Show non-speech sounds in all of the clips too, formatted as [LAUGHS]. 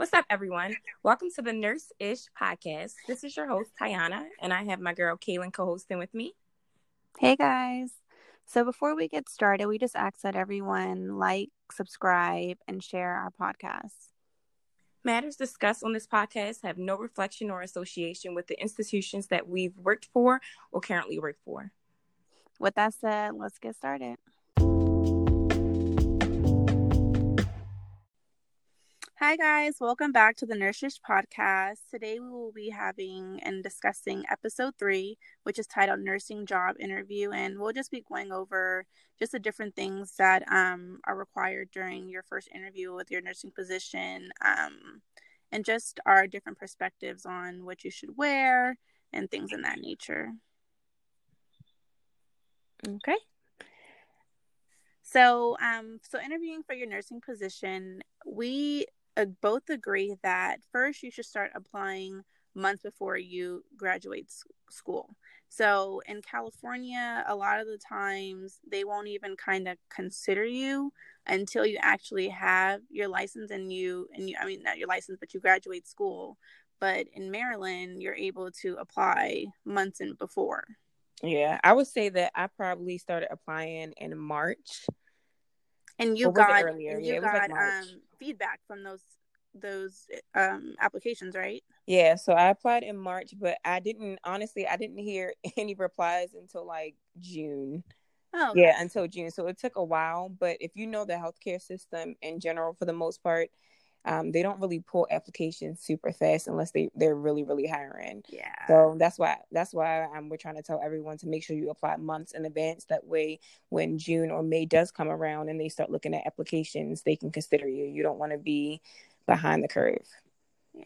What's up, everyone? Welcome to the Nurse Ish podcast. This is your host, Tiana, and I have my girl, Kaylin, co hosting with me. Hey, guys. So, before we get started, we just ask that everyone like, subscribe, and share our podcast. Matters discussed on this podcast have no reflection or association with the institutions that we've worked for or currently work for. With that said, let's get started. Hi, guys. Welcome back to the Nurse Ish podcast. Today, we will be having and discussing episode three, which is titled Nursing Job Interview. And we'll just be going over just the different things that um, are required during your first interview with your nursing position um, and just our different perspectives on what you should wear and things in that nature. Okay. So, um, so interviewing for your nursing position, we both agree that first you should start applying months before you graduate school. So in California, a lot of the times they won't even kind of consider you until you actually have your license and you and you I mean not your license but you graduate school. But in Maryland, you're able to apply months and before. Yeah, I would say that I probably started applying in March. And you got earlier. And you yeah, got like um, feedback from those those um, applications, right? Yeah, so I applied in March, but I didn't honestly I didn't hear [LAUGHS] any replies until like June. Oh, okay. yeah, until June. So it took a while, but if you know the healthcare system in general, for the most part, um, they don't really pull applications super fast unless they they're really really hiring. Yeah. So that's why that's why um, we're trying to tell everyone to make sure you apply months in advance. That way, when June or May does come around and they start looking at applications, they can consider you. You don't want to be behind the curve. Yeah.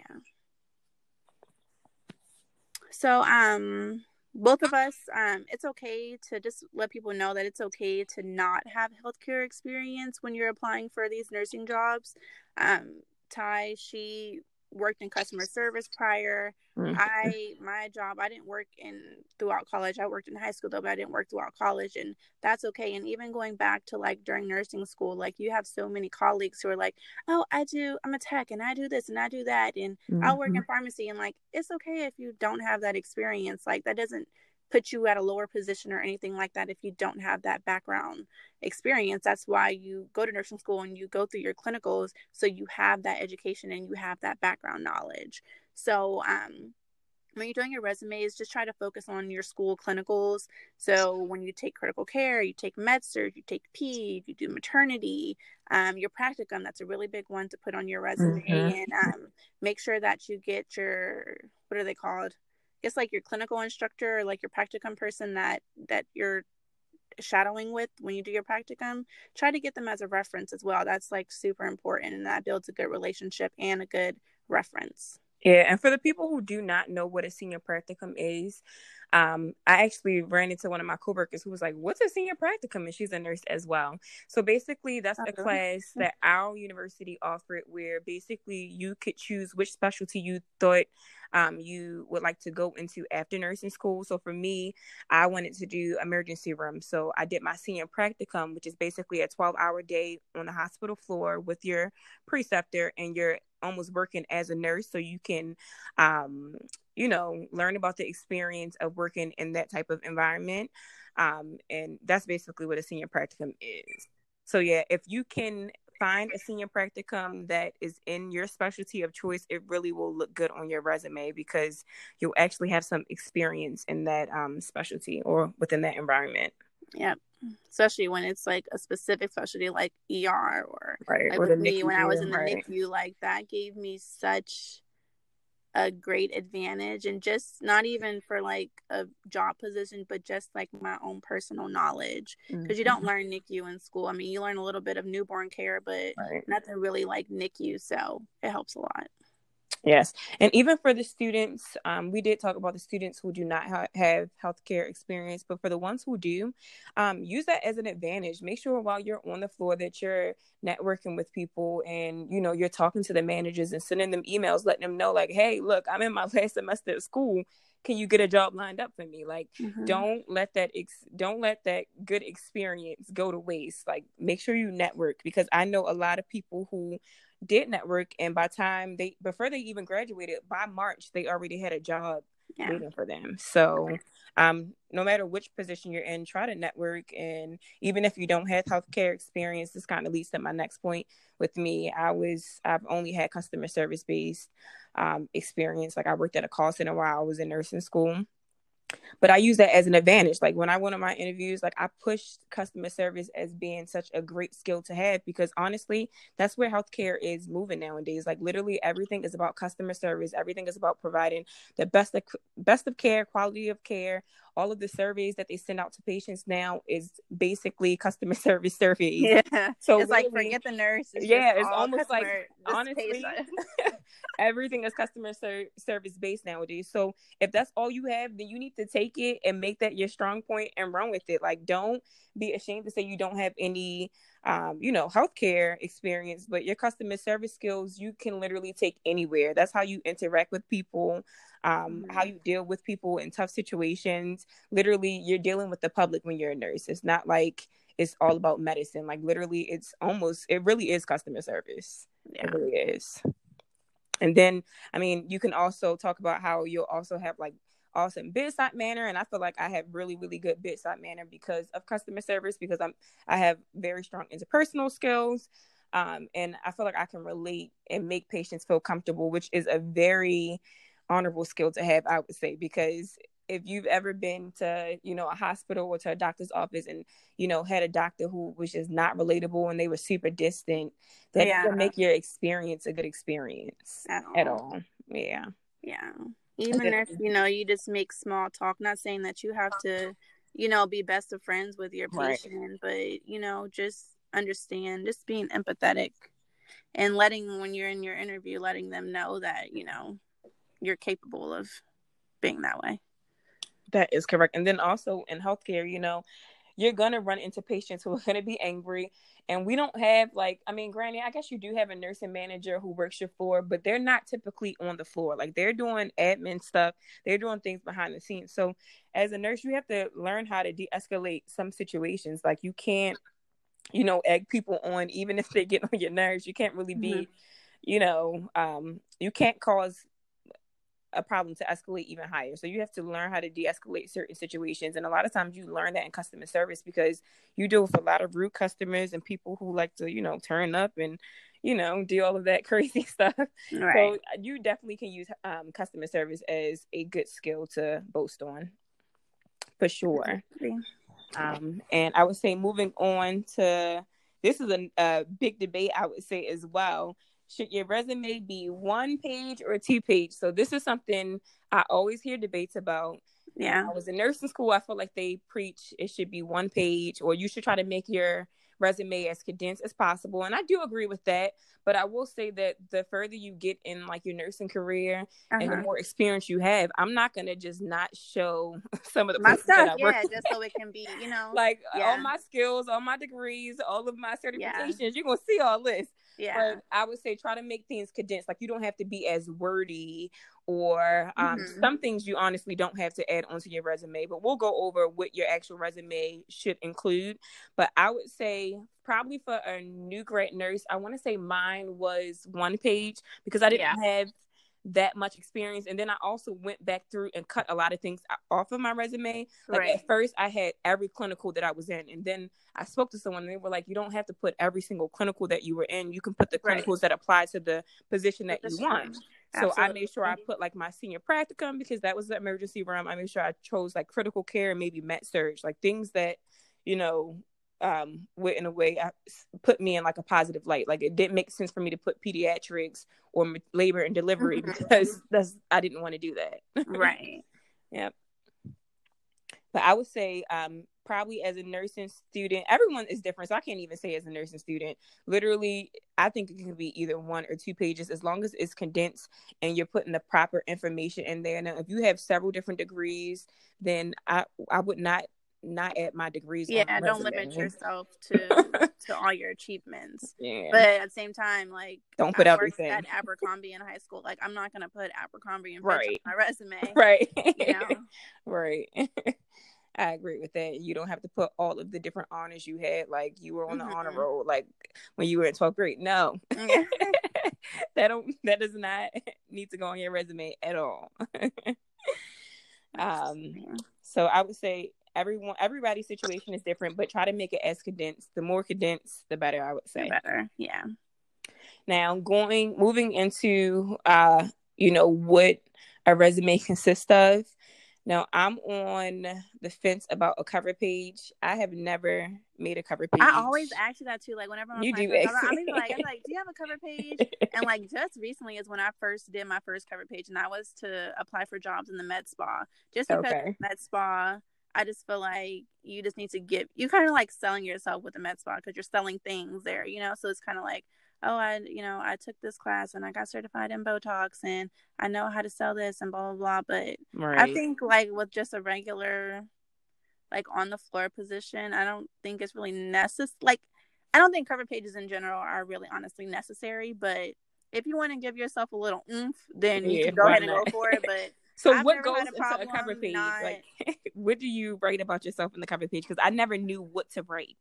So um both of us um it's okay to just let people know that it's okay to not have healthcare experience when you're applying for these nursing jobs. Um ty she worked in customer service prior mm-hmm. i my job i didn't work in throughout college i worked in high school though but i didn't work throughout college and that's okay and even going back to like during nursing school like you have so many colleagues who are like oh i do i'm a tech and i do this and i do that and mm-hmm. i'll work in pharmacy and like it's okay if you don't have that experience like that doesn't put you at a lower position or anything like that if you don't have that background experience. That's why you go to nursing school and you go through your clinicals so you have that education and you have that background knowledge. So, um, when you're doing your resumes, just try to focus on your school clinicals. So when you take critical care, you take med surg, you take ped, you do maternity, um, your practicum. That's a really big one to put on your resume, mm-hmm. and um, make sure that you get your what are they called? Guess like your clinical instructor or like your practicum person that that you're shadowing with when you do your practicum try to get them as a reference as well. That's like super important and that builds a good relationship and a good reference. Yeah and for the people who do not know what a senior practicum is um, I actually ran into one of my coworkers who was like, "What's a senior practicum?" and she's a nurse as well. So basically, that's a class that our university offered, where basically you could choose which specialty you thought um, you would like to go into after nursing school. So for me, I wanted to do emergency room. So I did my senior practicum, which is basically a 12 hour day on the hospital floor with your preceptor and you're almost working as a nurse. So you can, um, you know, learn about the experience of working in that type of environment. Um, and that's basically what a senior practicum is. So yeah, if you can find a senior practicum that is in your specialty of choice, it really will look good on your resume because you'll actually have some experience in that um, specialty or within that environment. Yeah, especially when it's like a specific specialty like ER or right. like or with me when I was in the right. NICU, like that gave me such a great advantage and just not even for like a job position but just like my own personal knowledge because mm-hmm. you don't mm-hmm. learn NICU in school. I mean, you learn a little bit of newborn care but right. nothing really like NICU, so it helps a lot. Yes. And even for the students, um, we did talk about the students who do not ha- have healthcare experience, but for the ones who do, um, use that as an advantage. Make sure while you're on the floor that you're networking with people and, you know, you're talking to the managers and sending them emails, letting them know, like, hey, look, I'm in my [LAUGHS] last semester of school. Can you get a job lined up for me? Like, mm-hmm. don't let that ex- don't let that good experience go to waste. Like, make sure you network because I know a lot of people who did network, and by time they before they even graduated, by March they already had a job yeah. waiting for them. So, um, no matter which position you're in, try to network. And even if you don't have healthcare experience, this kind of leads to my next point. With me, I was I've only had customer service based um, experience. Like I worked at a call center while I was in nursing school but I use that as an advantage. Like when I went on my interviews, like I pushed customer service as being such a great skill to have because honestly, that's where healthcare is moving nowadays. Like literally everything is about customer service. Everything is about providing the best of best of care, quality of care. All of the surveys that they send out to patients now is basically customer [LAUGHS] service surveys. Yeah. So it's like forget the nurse. It's yeah, it's almost like honestly [LAUGHS] everything is customer ser- service based nowadays. So if that's all you have, then you need to take it and make that your strong point and run with it. Like don't be ashamed to say you don't have any um, you know, healthcare experience, but your customer service skills you can literally take anywhere. That's how you interact with people, um, mm-hmm. how you deal with people in tough situations. Literally, you're dealing with the public when you're a nurse. It's not like it's all about medicine. Like literally, it's almost it really is customer service. Yeah. It really is. And then, I mean, you can also talk about how you'll also have like awesome bedside manner, and I feel like I have really, really good bedside manner because of customer service because I'm I have very strong interpersonal skills, um, and I feel like I can relate and make patients feel comfortable, which is a very honorable skill to have, I would say, because if you've ever been to you know a hospital or to a doctor's office and you know had a doctor who was just not relatable and they were super distant that yeah. make your experience a good experience at all, at all. yeah yeah even if you know you just make small talk not saying that you have to you know be best of friends with your patient right. but you know just understand just being empathetic and letting when you're in your interview letting them know that you know you're capable of being that way that is correct. And then also in healthcare, you know, you're gonna run into patients who are gonna be angry. And we don't have like, I mean, granny, I guess you do have a nursing manager who works your floor, but they're not typically on the floor. Like they're doing admin stuff, they're doing things behind the scenes. So as a nurse, you have to learn how to de-escalate some situations. Like you can't, you know, egg people on even if they get [LAUGHS] on your nerves. You can't really be, mm-hmm. you know, um, you can't cause a problem to escalate even higher. So you have to learn how to de-escalate certain situations. And a lot of times you learn that in customer service because you deal with a lot of rude customers and people who like to, you know, turn up and, you know, do all of that [LAUGHS] crazy stuff. Right. So you definitely can use um, customer service as a good skill to boast on for sure. Um, and I would say moving on to this is a, a big debate, I would say as well should your resume be one page or two page? So this is something I always hear debates about. Yeah. When I was in nursing school. I felt like they preach it should be one page, or you should try to make your resume as condensed as possible. And I do agree with that. But I will say that the further you get in like your nursing career uh-huh. and the uh-huh. more experience you have, I'm not gonna just not show [LAUGHS] some of the my stuff, yeah, just so it can be, you [LAUGHS] know, like yeah. all my skills, all my degrees, all of my certifications. Yeah. You're gonna see all this. Yeah. But I would say try to make things condensed. Like you don't have to be as wordy or um, mm-hmm. some things you honestly don't have to add onto your resume. But we'll go over what your actual resume should include. But I would say probably for a new grad nurse, I want to say mine was one page because I didn't yeah. have that much experience. And then I also went back through and cut a lot of things off of my resume. Like right. at first, I had every clinical that I was in, and then I spoke to someone, and they were like, "You don't have to put every single clinical that you were in. You can put the clinicals right. that apply to the position that you want." So I made sure I put like my senior practicum because that was the emergency room. I made sure I chose like critical care and maybe med surg, like things that you know um in a way uh, put me in like a positive light. Like it didn't make sense for me to put pediatrics or labor and delivery mm-hmm. because that's i didn't want to do that. [LAUGHS] Right. Yep. But i would say um probably as a nursing student everyone is different so i can't even say as a nursing student literally i think it can be either one or two pages as long as it's condensed and you're putting the proper information in there now if you have several different degrees then i i would not not at my degrees. Yeah, don't limit [LAUGHS] yourself to to all your achievements. Yeah. But at the same time, like don't put I everything at Abercrombie in high school. Like I'm not gonna put Abercrombie in right. my resume. [LAUGHS] Right. You know? [LAUGHS] right. I agree with that. You don't have to put all of the different honors you had, like you were on the mm-hmm. honor roll, like when you were in 12th grade. No, [LAUGHS] that don't that does not [LAUGHS] need to go on your resume at all. [LAUGHS] um, so I would say everyone everybody's situation is different, but try to make it as condensed. The more condensed, the better. I would say. The better, yeah. Now going moving into uh, you know what a resume consists of. Now I'm on the fence about a cover page. I have never made a cover page. I always ask you that too. Like whenever I'm you do, cover, I'm like, I'm like, do you have a cover page? [LAUGHS] and like just recently is when I first did my first cover page, and that was to apply for jobs in the med spa. Just because okay. med spa, I just feel like you just need to get you kind of like selling yourself with the med spa because you're selling things there, you know. So it's kind of like oh, I, you know, I took this class and I got certified in Botox and I know how to sell this and blah, blah, blah. But right. I think, like, with just a regular, like, on the floor position, I don't think it's really necessary. Like, I don't think cover pages in general are really honestly necessary. But if you want to give yourself a little oomph, then you can go ahead and go for it. But [LAUGHS] so I've what goes a into a cover page? Not... Like, [LAUGHS] what do you write about yourself in the cover page? Because I never knew what to write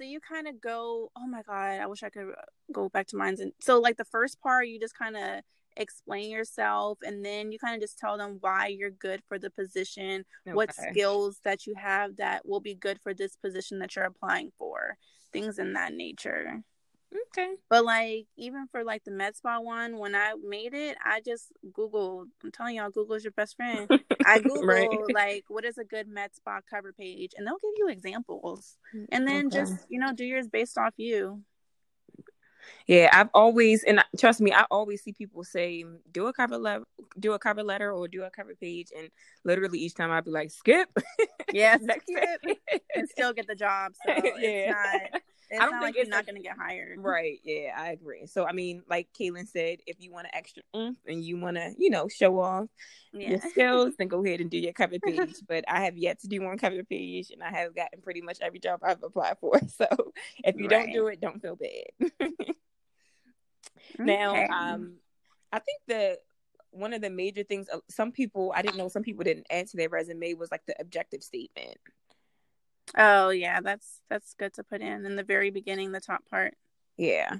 so you kind of go oh my god i wish i could uh, go back to mines and so like the first part you just kind of explain yourself and then you kind of just tell them why you're good for the position okay. what skills that you have that will be good for this position that you're applying for things in that nature Okay. But like even for like the med spa one, when I made it, I just Googled. I'm telling y'all, Google is your best friend. I [LAUGHS] Googled right. like what is a good med spa cover page, and they'll give you examples, and then okay. just you know do yours based off you. Yeah, I've always and trust me, I always see people say do a cover letter, do a cover letter, or do a cover page, and literally each time I'd be like skip. [LAUGHS] Yeah, skip, and still get the job. So [LAUGHS] yeah. It's I don't think like it's not going to get hired. [LAUGHS] Right. Yeah, I agree. So, I mean, like Kaylin said, if you want an extra oomph and you want to, you know, show off yeah. your [LAUGHS] skills, then go ahead and do your cover page. but I have yet to do one cover page, and I have gotten pretty much every job I've applied for. [LAUGHS] So, if you right. don't do it, don't feel bad. now, um, I think that one of the major things uh, some people I didn't know some people didn't add to their resume was like the objective statement. Oh yeah, that's that's good to put in in the very beginning, the top part. Yeah.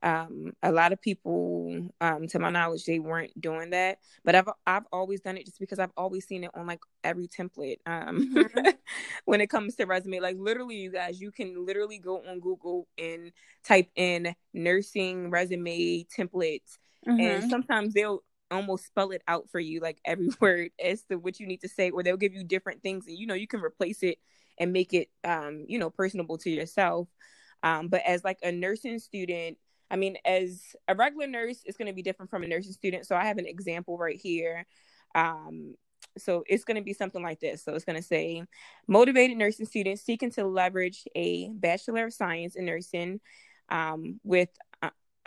Um, a lot of people, um, to my knowledge, they weren't doing that, but I've I've always done it just because I've always seen it on like every template. Um, mm-hmm. [LAUGHS] when it comes to resume, like literally, you guys, you can literally go on Google and type in nursing resume templates, mm-hmm. and sometimes they'll almost spell it out for you, like every [LAUGHS] word as to what you need to say, or they'll give you different things, and you know you can replace it and make it um, you know personable to yourself. Um, but as like a nursing student i mean as a regular nurse it's going to be different from a nursing student. So i have an example right here. Um, so it's going to be something like this. So it's going to say motivated nursing students seeking to leverage a bachelor of science in nursing um, with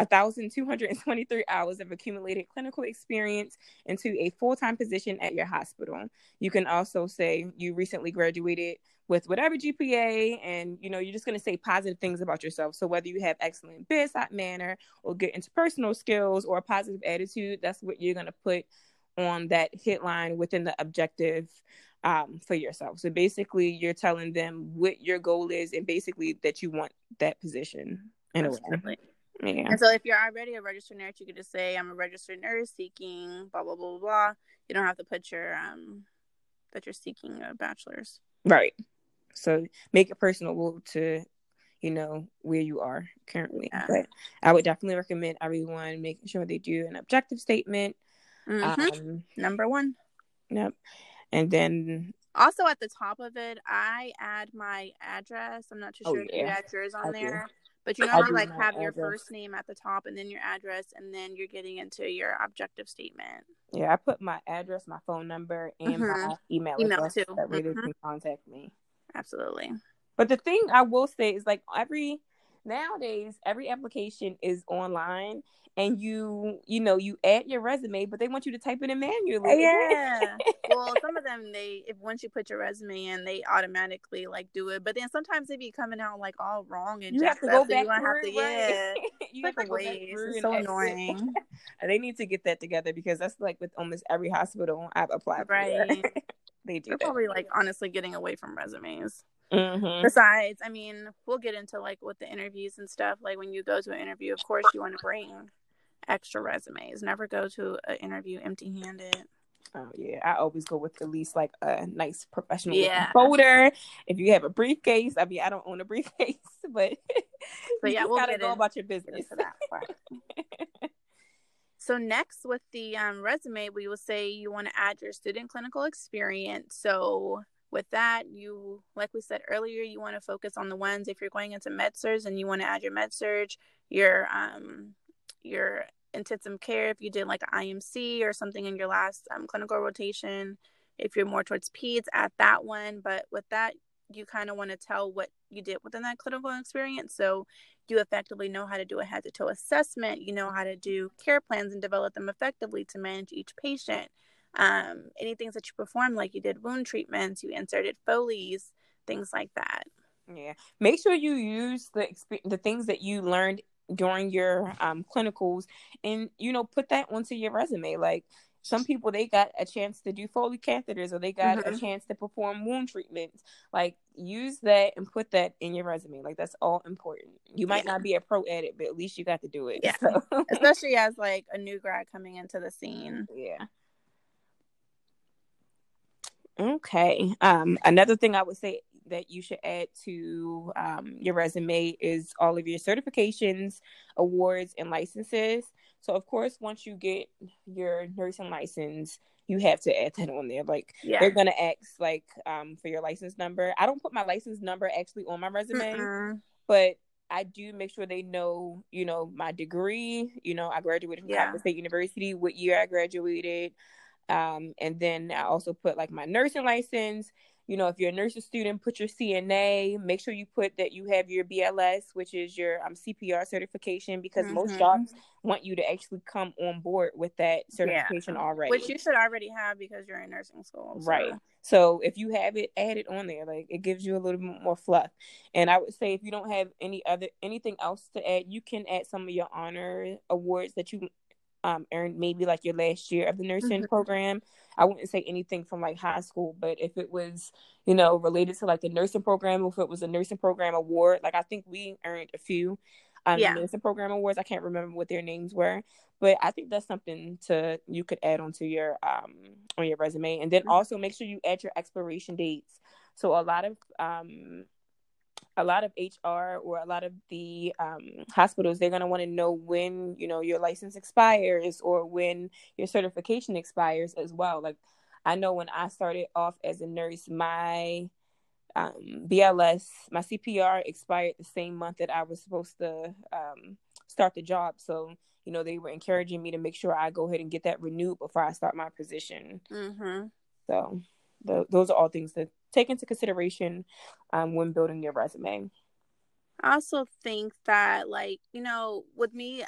1,223 hours of accumulated clinical experience into a full time position at your hospital. You can also say you recently graduated with whatever GPA, and you know you're just going to say positive things about yourself. So whether you have excellent bedside manner, or good interpersonal skills, or a positive attitude, that's what you're going to put on that hit line within the objective um, for yourself. So basically, you're telling them what your goal is, and basically that you want that position in a way. Yeah. And so if you're already a registered nurse, you could just say, I'm a registered nurse seeking blah blah blah blah. You don't have to put your um that you're seeking a bachelor's. Right. So make it personable to, you know, where you are currently. Yeah. But I would definitely recommend everyone making sure they do an objective statement. Mm-hmm. Um, Number one. Yep. And then also at the top of it, I add my address. I'm not too oh, sure oh, yeah. if you add yours on I there. Do. But you normally like have address. your first name at the top and then your address and then you're getting into your objective statement. Yeah, I put my address, my phone number, and mm-hmm. my email, email address too. that way mm-hmm. they can contact me. Absolutely. But the thing I will say is like every nowadays every application is online and you you know you add your resume but they want you to type it in manually. Yeah. [LAUGHS] Well some of them they if once you put your resume in they automatically like do it. But then sometimes they be coming out like all wrong and you have to go back you have to yeah you have to it's so annoying. [LAUGHS] They need to get that together because that's like with almost every hospital i've applied right. [LAUGHS] They do. They're that. probably like honestly getting away from resumes. Mm-hmm. Besides, I mean, we'll get into like with the interviews and stuff. Like when you go to an interview, of course you want to bring extra resumes. Never go to an interview empty handed. Oh yeah, I always go with at least like a nice professional Yeah. folder. If you have a briefcase, I mean, I don't own a [LAUGHS] briefcase, but But you yeah, just we'll gotta go in- about your business. So next with the um, resume, we will say you want to add your student clinical experience. So with that, you like we said earlier, you want to focus on the ones if you're going into med surg and you want to add your med surg, your um your intensive care if you did like an IMC or something in your last um, clinical rotation. If you're more towards peds, add that one. But with that, you kind of want to tell what you did within that clinical experience. So you effectively know how to do a head to toe assessment. You know how to do care plans and develop them effectively to manage each patient. Um, any things that you perform, like you did wound treatments, you inserted Foley's, things like that. Yeah, make sure you use the exp- the things that you learned during your um, clinicals, and you know put that onto your resume. Like some people, they got a chance to do Foley catheters, or they got a Mhm. chance to perform wound treatments. Like use that and put that in your resume. Like that's all important. You might Yeah. not be a pro at it, but at least you got to do it. Yeah. [LAUGHS] So, Especially as like a new grad coming into the scene. yeah. Okay. Um, another thing I would say that you should add to um, your resume is all of your certifications, awards, and licenses. So, of course, once you get your nursing license, you have to add that on there. Like Yeah. they're gonna ask like um, for your license number. I don't put my license number actually on my resume, Mm-mm. but I do make sure they know, you know, my degree. You know, I graduated from Yeah. California State University, what year I graduated. Um, and then I also put like my nursing license. You know, if you're a nursing student, put your CNA. Make sure you put that you have your BLS, which is your um, CPR certification, because most Mhm. jobs want you to actually come on board with that certification already. Which you should already have because you're in nursing school. so- Right. So if you have it, add it on there. Like it gives you a little bit more fluff. And I would say if you don't have any other anything else to add, you can add some of your honor awards that you um earned maybe like your last year of the nursing Mhm. program. I wouldn't say anything from like high school, but if it was, you know, related to like the nursing program, if it was a nursing program award, like I think we earned a few um Yeah. nursing program awards. I can't remember what their names were. But I think that's something to you could add onto your um on your resume, and then Mhm. also make sure you add your expiration dates. So a lot of um a lot of HR or a lot of the um, hospitals they're gonna want to know when you know your license expires or when your certification expires as well. Like I know when I started off as a nurse, my um, BLS, my CPR expired the same month that I was supposed to um, start the job. So you know they were encouraging me to make sure I go ahead and get that renewed before I start my position. Mhm. So th- those are all things to take into consideration um, when building your resume. I also think that, like, you know, with me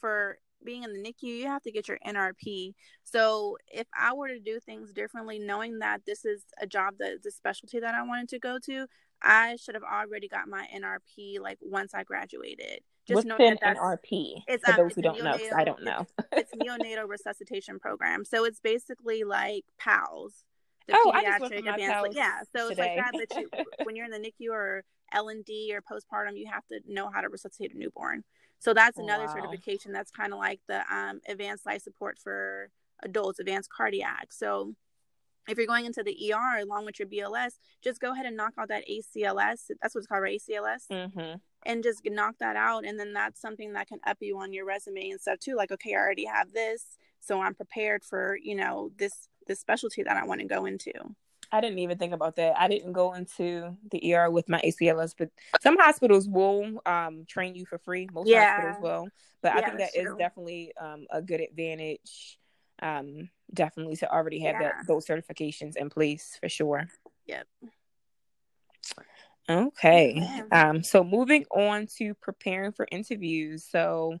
for being in the NICU, you have to get your NRP. So if I were to do things differently, knowing that this is a job that is a specialty that I wanted to go to, I should have already got my NRP like once I graduated. Just What's knowing an that NRP it's, for um, those who don't know. I don't know. [LAUGHS] it's neonatal resuscitation program. So it's basically like PALS. The Oh, I just went for pediatric advanced, like, yeah. So today. it's like that. But you, [LAUGHS] when you're in the NICU or L and D or postpartum, you have to know how to resuscitate a newborn. So that's another Wow. certification. That's kind of like the um, advanced life support for adults, advanced cardiac. So if you're going into the ER along with your BLS, just go ahead and knock out that ACLS. That's what it's called, right? ACLS hmm and just knock that out and then that's something that can up you on your resume and stuff too like okay i already have this so i'm prepared for you know this this specialty that i want to go into I didn't even think about that. I didn't go into the ER with my ACLS, but some hospitals will um, train you for free. Most Yeah. hospitals will, but I think that's true. definitely um, a good advantage. Um, definitely to already have Yeah. that those certifications in place for sure. Yep. Okay. Yeah. Um, so moving on to preparing for interviews. So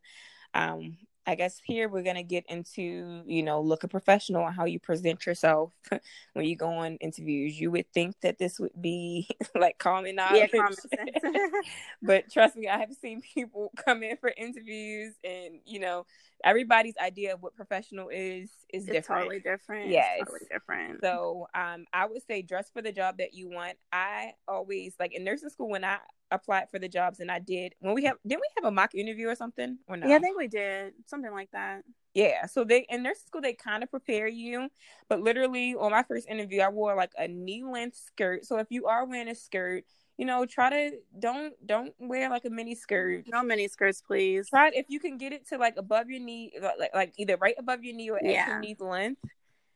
um I guess here we're gonna get into, you know, look a professional and how you present yourself [LAUGHS] when you go on interviews. You would think that this would be [LAUGHS] like common knowledge. yeah common sense [LAUGHS] but trust me, I have seen people come in for interviews and, you know, everybody's idea of what professional is is It's different. totally different. Yes. It's totally different. So um, I would say dress for the job that you want. I always like in nursing school when I applied for the jobs and I did when we have didn't we have a mock interview or something or no? Yeah, I think we did something like that. Yeah, so they in nursing school they kind of prepare you, but literally on my first interview I wore like a knee length skirt. So if you are wearing a skirt, you know, try to don't don't wear like a mini skirt. No mini skirts, please. Try if you can get it to like above your knee, like like either right above your knee or at Yeah. your knee length.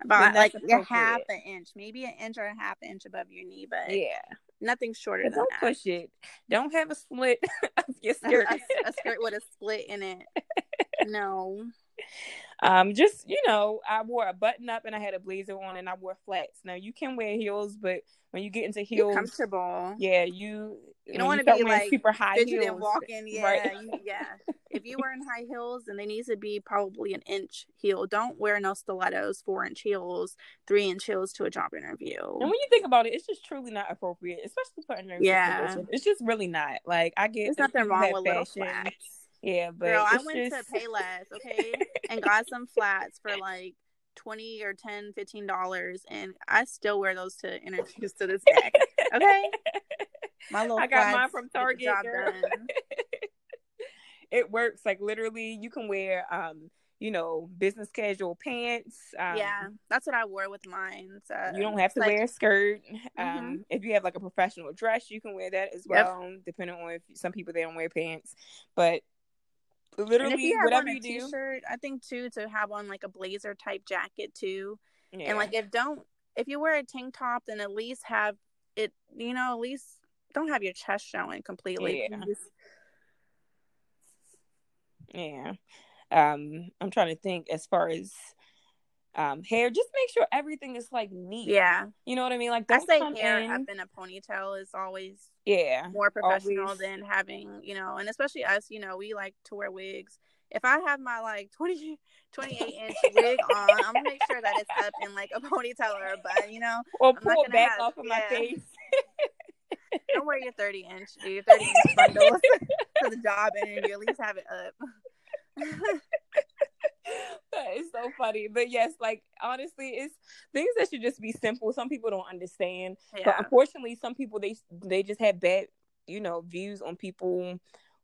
About like a half an inch, maybe an inch or a half inch above your knee, but Yeah, nothing shorter but than don't that. push it. Don't have a slit [LAUGHS] of your [LAUGHS] skirt. a- a skirt with a split in it. [LAUGHS] No. Um, just you know, I wore a button up and I had a blazer on and I wore flats. Now you can wear heels, but when you get into heels, comfortable. yeah, you You don't wanna be, like, super high heels. and walking, yeah, right. you, yeah. If you wearing high heels, then they need to be probably an inch heel. Don't wear no stilettos, four inch heels, three inch heels to a job interview. And when you think about it, it's just truly not appropriate, especially for a Yeah. position. It's just really not. Like I get There's nothing wrong with little flats. Yeah, but Girl, I went just... to Payless, okay, [LAUGHS] and got some flats for like twenty or 10 15 dollars, and I still wear those to interviews to this day. [LAUGHS] Okay, my little I got mine from Target. girl. [LAUGHS] it works. Like literally, you can wear um, you know, business casual pants. Um, yeah, that's what I wore with mine. So You don't have to like- wear a skirt. Um, Mhm. If you have like a professional dress, you can wear that as Yep. well. Depending on if some people they don't wear pants, but literally you whatever you do, t-shirt, I think too to have on like a blazer type jacket too. yeah. And like if don't if you wear a tank top, then at least have it. You know, at least don't have your chest showing completely. Yeah. Yeah. Um, I'm trying to think as far as um hair, just make sure everything is like neat. yeah. You know what I mean? Like I don't say come hair in. up in a ponytail is always Yeah. more professional Always. than having, you know, and especially us, you know, we like to wear wigs. If I have my like 20, 28 inch [LAUGHS] wig on, I'm gonna make sure that it's up in like a ponytail or a bun, you know. Or I'm pull it back have- off of my yeah. face. Don't wear [LAUGHS] your 30 inch, do your 30 inch bundles [LAUGHS] for the job interview. At least have it up. [LAUGHS] that is so funny. But yes, like honestly, it's things that should just be simple. Some people don't understand. But yeah. unfortunately, some people they they just have bad, you know, views on people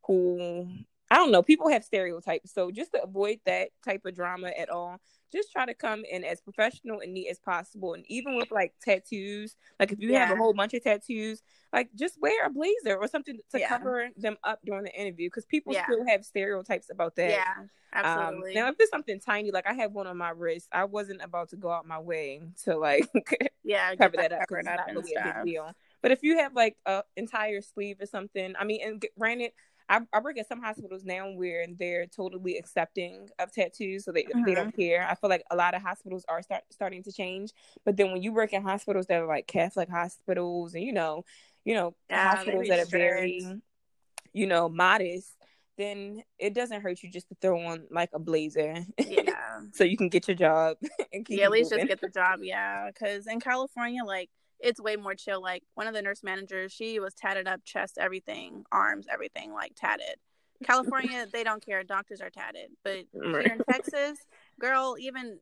who I don't know. People have stereotypes, so just to avoid that type of drama at all, just try to come in as professional and neat as possible. And even with like tattoos, like if you have a whole bunch of tattoos, like just wear a blazer or something to Yeah. cover them up during the interview because people Yeah. still have stereotypes about that. Yeah, Um, absolutely. now, if it's something tiny, like I have one on my wrist, I wasn't about to go out my way to like [LAUGHS] yeah, cover that up because it's not really a big deal. But if you have like a entire sleeve or something, I mean, and granted, I, I work at some hospitals now where they're totally accepting of tattoos, so they they Mm-hmm. don't care. I feel like a lot of hospitals are start starting to change, but then when you work in hospitals that are like Catholic hospitals, and you know, you know, Yeah, hospitals that are very, you know, modest, then it doesn't hurt you just to throw on like a blazer, Yeah. [LAUGHS] so you can get your job [LAUGHS] and keep yeah, at least moving. just get the job. Yeah, because in California, like it's way more chill. Like one of the nurse managers, she was tatted up, chest, everything, arms, everything, like tatted. [LAUGHS] California, they don't care. Doctors are tatted, but Right. here in Texas, girl, even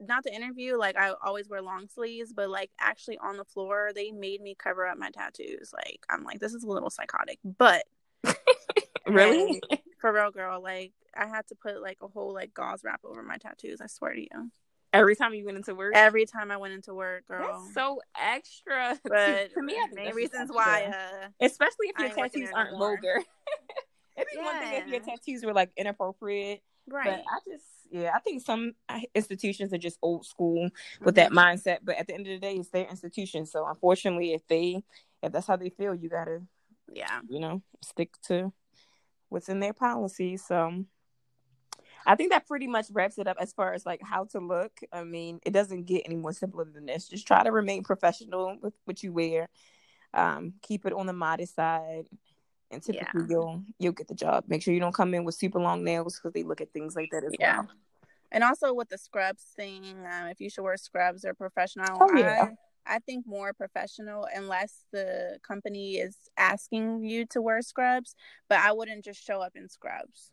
not the interview, like I always wear long sleeves, but like actually on the floor, they made me cover up my tattoos. Like I'm like, this is a little psychotic, but [LAUGHS] really. For real, girl, like I had to put like a whole like gauze wrap over my tattoos. I swear to you. Every time you went into work, Every time I went into work, girl. That's so extra. [LAUGHS] but to me, I think many that's reasons why. Uh, especially if your tattoos aren't more. vulgar. [LAUGHS] It'd be one thing if your tattoos were like inappropriate, right. but I just, yeah, I think some uh, institutions are just old school with that Mhm. mindset. But at the end of the day, it's their institution. So unfortunately, if they, if that's how they feel, you gotta, Yeah. you know, stick to what's in their policy. So. I think that pretty much wraps it up as far as like how to look. I mean, it doesn't get any more simpler than this. Just try to remain professional with what you wear. Um, keep it on the modest side, and typically Yeah. you'll you'll get the job. Make sure you don't come in with super long nails because they look at things like that as Yeah. well. And also with the scrubs thing, um, if you should wear scrubs or professional, Oh, yeah. I, I think more professional unless the company is asking you to wear scrubs. But I wouldn't just show up in scrubs.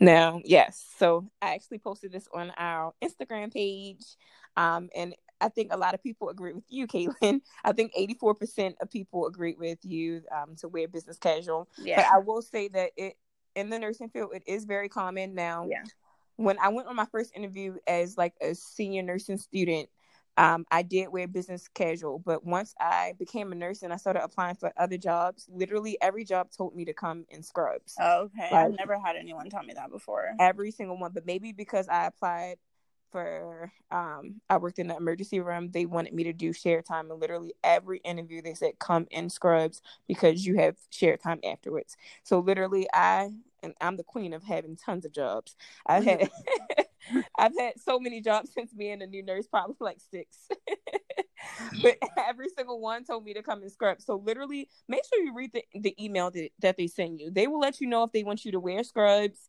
Now, yes. So I actually posted this on our Instagram page. Um, and I think a lot of people agree with you, Caitlin. [LAUGHS] I think 84% of people agree with you um, to wear business casual. Yeah. But I will say that it in the nursing field, it is very common now. Yeah. When I went on my first interview as like a senior nursing student, um, I did wear business casual, but once I became a nurse and I started applying for other jobs, literally every job told me to come in scrubs. Oh, okay. Like, I've never had anyone tell me that before. Every single one, but maybe because I applied for um I worked in the emergency room, they wanted me to do share time and literally every interview they said come in scrubs because you have share time afterwards. So literally I and I'm the queen of having tons of jobs. I've had [LAUGHS] I've had so many jobs since being a new nurse, probably like six. [LAUGHS] but every single one told me to come in scrubs. So literally, make sure you read the, the email that, that they send you. They will let you know if they want you to wear scrubs.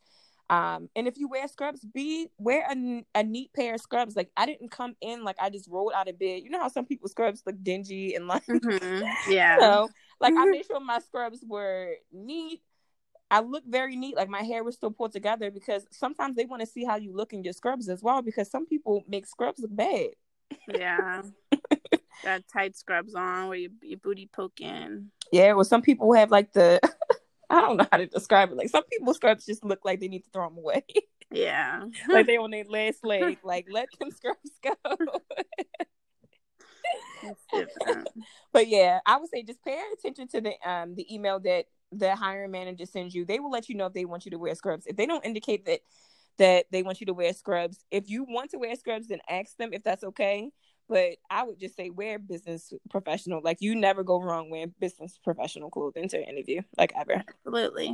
Um, and if you wear scrubs, be wear a, a neat pair of scrubs. Like I didn't come in like I just rolled out of bed. You know how some people scrubs look dingy and like mm-hmm. [LAUGHS] yeah. So like mm-hmm. I made sure my scrubs were neat I look very neat, like my hair was still pulled together because sometimes they want to see how you look in your scrubs as well because some people make scrubs look bad. Yeah. [LAUGHS] Got tight scrubs on where your, your booty poking. Yeah, well some people have like the [LAUGHS] I don't know how to describe it. Like some people's scrubs just look like they need to throw them away. Yeah. [LAUGHS] like they on their last leg. Like let them scrubs go. but yeah, I would say just pay attention to the um the email that the hiring manager sends you, they will let you know if they want you to wear scrubs. If they don't indicate that that they want you to wear scrubs, if you want to wear scrubs, then ask them if that's okay. But I would just say wear business professional. Like you never go wrong wearing business professional clothing to an interview, like ever. Absolutely.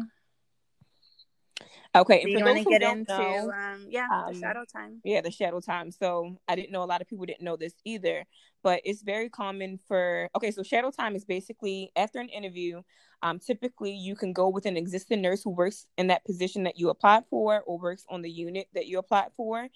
Okay, Do you want to get into know, um, yeah um, the shadow time? Yeah, the shadow time. So I didn't know a lot of people didn't know this either, but it's very common for. Okay, so shadow time is basically after an interview. Um, typically, you can go with an existing nurse who works in that position that you applied for or works on the unit that you applied for.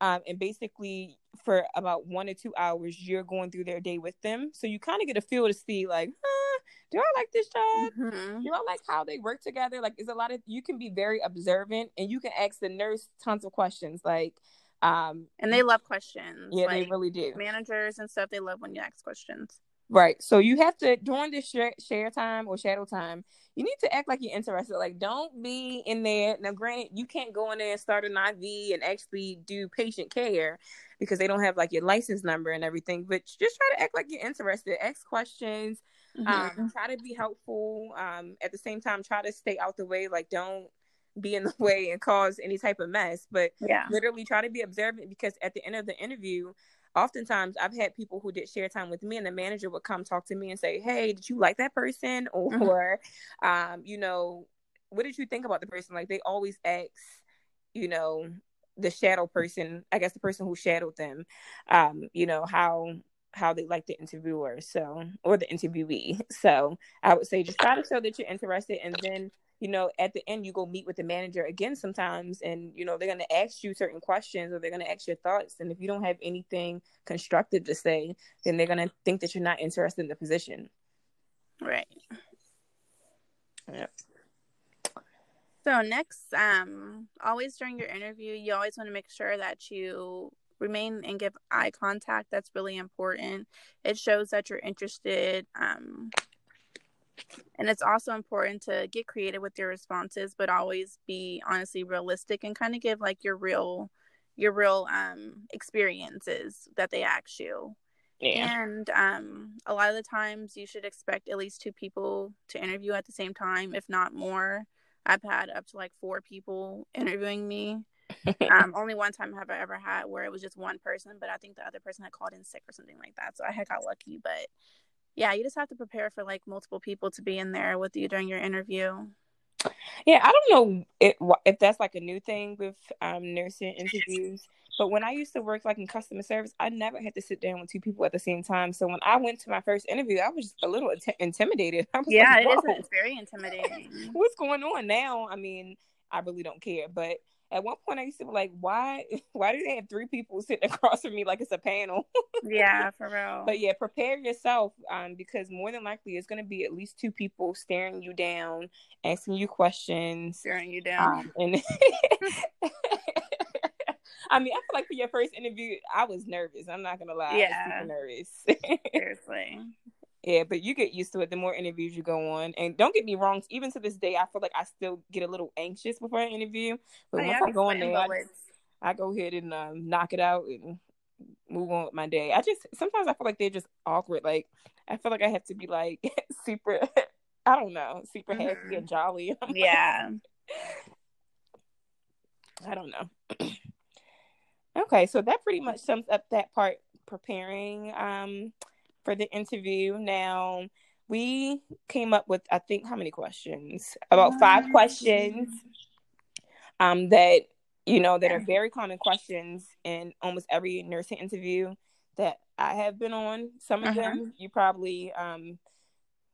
Um, and basically, for about one or two hours, you're going through their day with them. So you kind of get a feel to see, like, huh, do I like this job? Mm-hmm. Do I like how they work together? Like, it's a lot of, you can be very observant and you can ask the nurse tons of questions. Like, um, and they love questions. Yeah, like, they really do. Managers and stuff, they love when you ask questions. Right. So you have to during this share, share time or shadow time, you need to act like you're interested. Like don't be in there. Now, granted, you can't go in there and start an IV and actually do patient care because they don't have like your license number and everything. But just try to act like you're interested. Ask questions. Mm-hmm. Um, try to be helpful. Um, at the same time, try to stay out the way. Like don't be in the [LAUGHS] way and cause any type of mess. But yeah, literally try to be observant because at the end of the interview, oftentimes I've had people who did share time with me, and the manager would come talk to me and say, "Hey, did you like that person?" [LAUGHS] Mm-hmm. Or, um, you know, what did you think about the person? Like they always ask, you know, the shadow person, I guess the person who shadowed them, um, you know, how how they like the interviewer, so or the interviewee. So I would say just try to show that you're interested, and then you know, at the end you go meet with the manager again sometimes and you know, they're going to ask you certain questions or they're going to ask your thoughts and if you don't have anything constructive to say, then they're going to think that you're not interested in the position. Right. Yep. So next, um, always during your interview, you always want to make sure that you remain and give eye contact. That's really important. It shows that you're interested. Um, and it's also important to get creative with your responses but always be honestly realistic and kind of give like your real your real um experiences that they ask you yeah. and um a lot of the times you should expect at least two people to interview at the same time if not more i've had up to like four people interviewing me [LAUGHS] um only one time have i ever had where it was just one person but i think the other person had called in sick or something like that so i had got lucky but yeah, you just have to prepare for like multiple people to be in there with you during your interview. Yeah, I don't know if, if that's like a new thing with um, nursing interviews, but when I used to work like in customer service, I never had to sit down with two people at the same time. So when I went to my first interview, I was a little intimidated. [LAUGHS] yeah, like, it is. It's very intimidating. [LAUGHS] What's going on now? I mean, I really don't care, but at one point I used to be like, why [LAUGHS] why do they have three people sitting across from me like it's a panel? [LAUGHS] yeah, for real. But yeah, prepare yourself um, because more than likely it's going to be at least two people staring you down, asking you questions, staring you down. Um, and [LAUGHS] I mean, I feel like for your first interview, I was nervous. I'm not gonna lie. Yeah, nervous. Seriously. Yeah, but you get used to it the more interviews you go on. And don't get me wrong, even to this day, I feel like I still get a little anxious before an interview. But oh, once I go in there, I, I, go ahead and um, knock it out and move on with my day. I just sometimes I feel like they're just awkward. Like I feel like I have to be like [LAUGHS] super, [LAUGHS] I don't know, super mm-hmm. happy and jolly. [LAUGHS] yeah. I don't know. [CLEARS THROAT] okay, so that pretty much sums up that part preparing. Um, for the interview. Now, we came up with, I think, how many questions? About five questions um, that, you know, that are very common questions in almost every nursing interview that I have been on. Some of uh-huh. them you probably, um,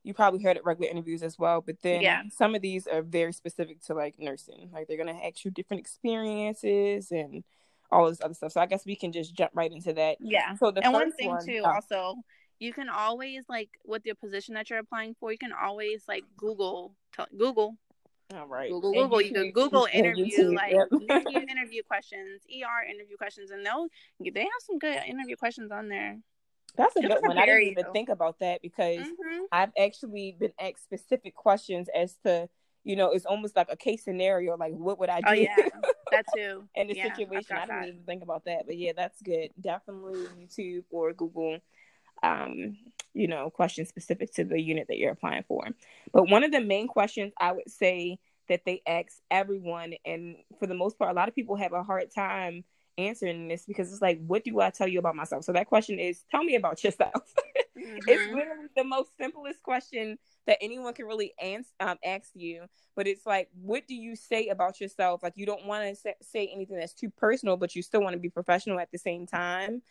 you probably heard at regular interviews as well, but then yeah. some of these are very specific to like nursing. Like they're gonna ask you different experiences and all this other stuff. So I guess we can just jump right into that. Yeah. So the and one thing one, too, oh. also you can always like with the position that you're applying for, you can always like Google t- Google. All right. Google, Google. You can Google interview like yep. [LAUGHS] interview questions, ER interview questions, and they'll they have some good interview questions on there. That's a good one. I didn't even think about that because mm-hmm. I've actually been asked specific questions as to, you know, it's almost like a case scenario. Like, what would I oh, do? Oh yeah, that too. [LAUGHS] In the yeah, situation, I didn't that. even think about that. But yeah, that's good. Definitely YouTube or Google um, you know, questions specific to the unit that you're applying for. But one of the main questions I would say that they ask everyone, and for the most part, a lot of people have a hard time answering this because it's like, what do I tell you about myself? So that question is, tell me about yourself. [LAUGHS] mm-hmm. It's literally the most simplest question that anyone can really answer, um, ask you. But it's like, what do you say about yourself? Like, you don't want to say anything that's too personal, but you still want to be professional at the same time.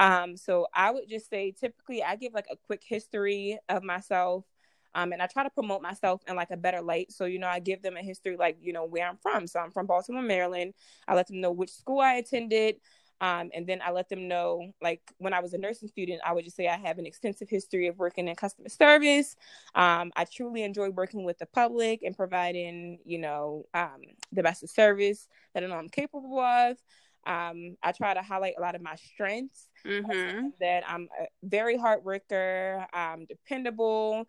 Um, so I would just say typically I give like a quick history of myself. Um, and I try to promote myself in like a better light. So, you know, I give them a history like, you know, where I'm from. So I'm from Baltimore, Maryland. I let them know which school I attended. Um, and then I let them know, like when I was a nursing student, I would just say I have an extensive history of working in customer service. Um, I truly enjoy working with the public and providing, you know, um, the best of service that I know I'm capable of. Um, I try to highlight a lot of my strengths. Mm-hmm. That I'm a very hard worker, I'm dependable,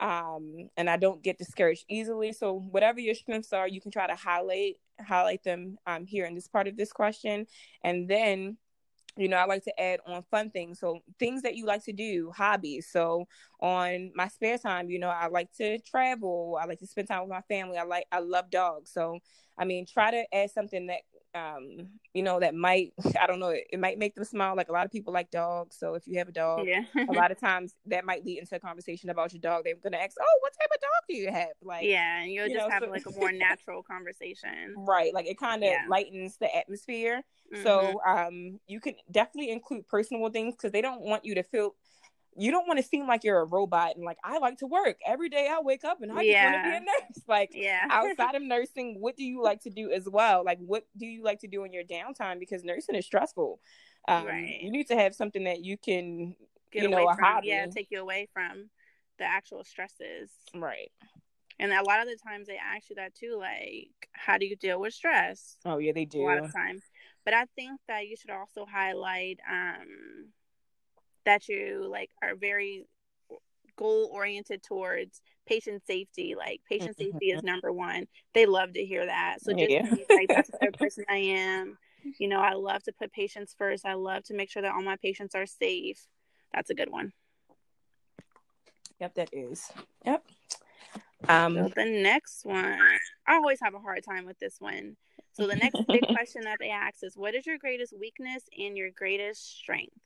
um, and I don't get discouraged easily. So whatever your strengths are, you can try to highlight highlight them um, here in this part of this question, and then you know, I like to add on fun things. So things that you like to do, hobbies. So on my spare time, you know, I like to travel. I like to spend time with my family. I like I love dogs. So I mean, try to add something that um, you know, that might [LAUGHS] I don't know, it, it, might make them smile. Like a lot of people like dogs. So if you have a dog, yeah. a [LAUGHS] lot of times that might lead into a conversation about your dog. They're gonna ask, Oh, what type of dog do you have? Like Yeah, and you'll you just know, have so, like a [LAUGHS] more natural conversation. Right. Like it kinda yeah. lightens the atmosphere. Mm-hmm. So um you can definitely include personal things because they don't want you to feel you don't want to seem like you're a robot and like I like to work every day. I wake up and I yeah. just want to be a nurse. [LAUGHS] Like yeah. [LAUGHS] outside of nursing, what do you like to do as well? Like what do you like to do in your downtime? Because nursing is stressful. Um, right. You need to have something that you can, Get you know, a from, hobby. Yeah, take you away from the actual stresses. Right. And a lot of the times they ask you that too, like, how do you deal with stress? Oh yeah, they do. A lot of times. But I think that you should also highlight um that you like are very goal oriented towards patient safety. Like patient mm-hmm. safety is number one. They love to hear that. So just yeah. like that's the [LAUGHS] person I am. You know, I love to put patients first. I love to make sure that all my patients are safe. That's a good one. Yep, that is. Yep. Um so the next one. I always have a hard time with this one. So the next big [LAUGHS] question that they ask is what is your greatest weakness and your greatest strength?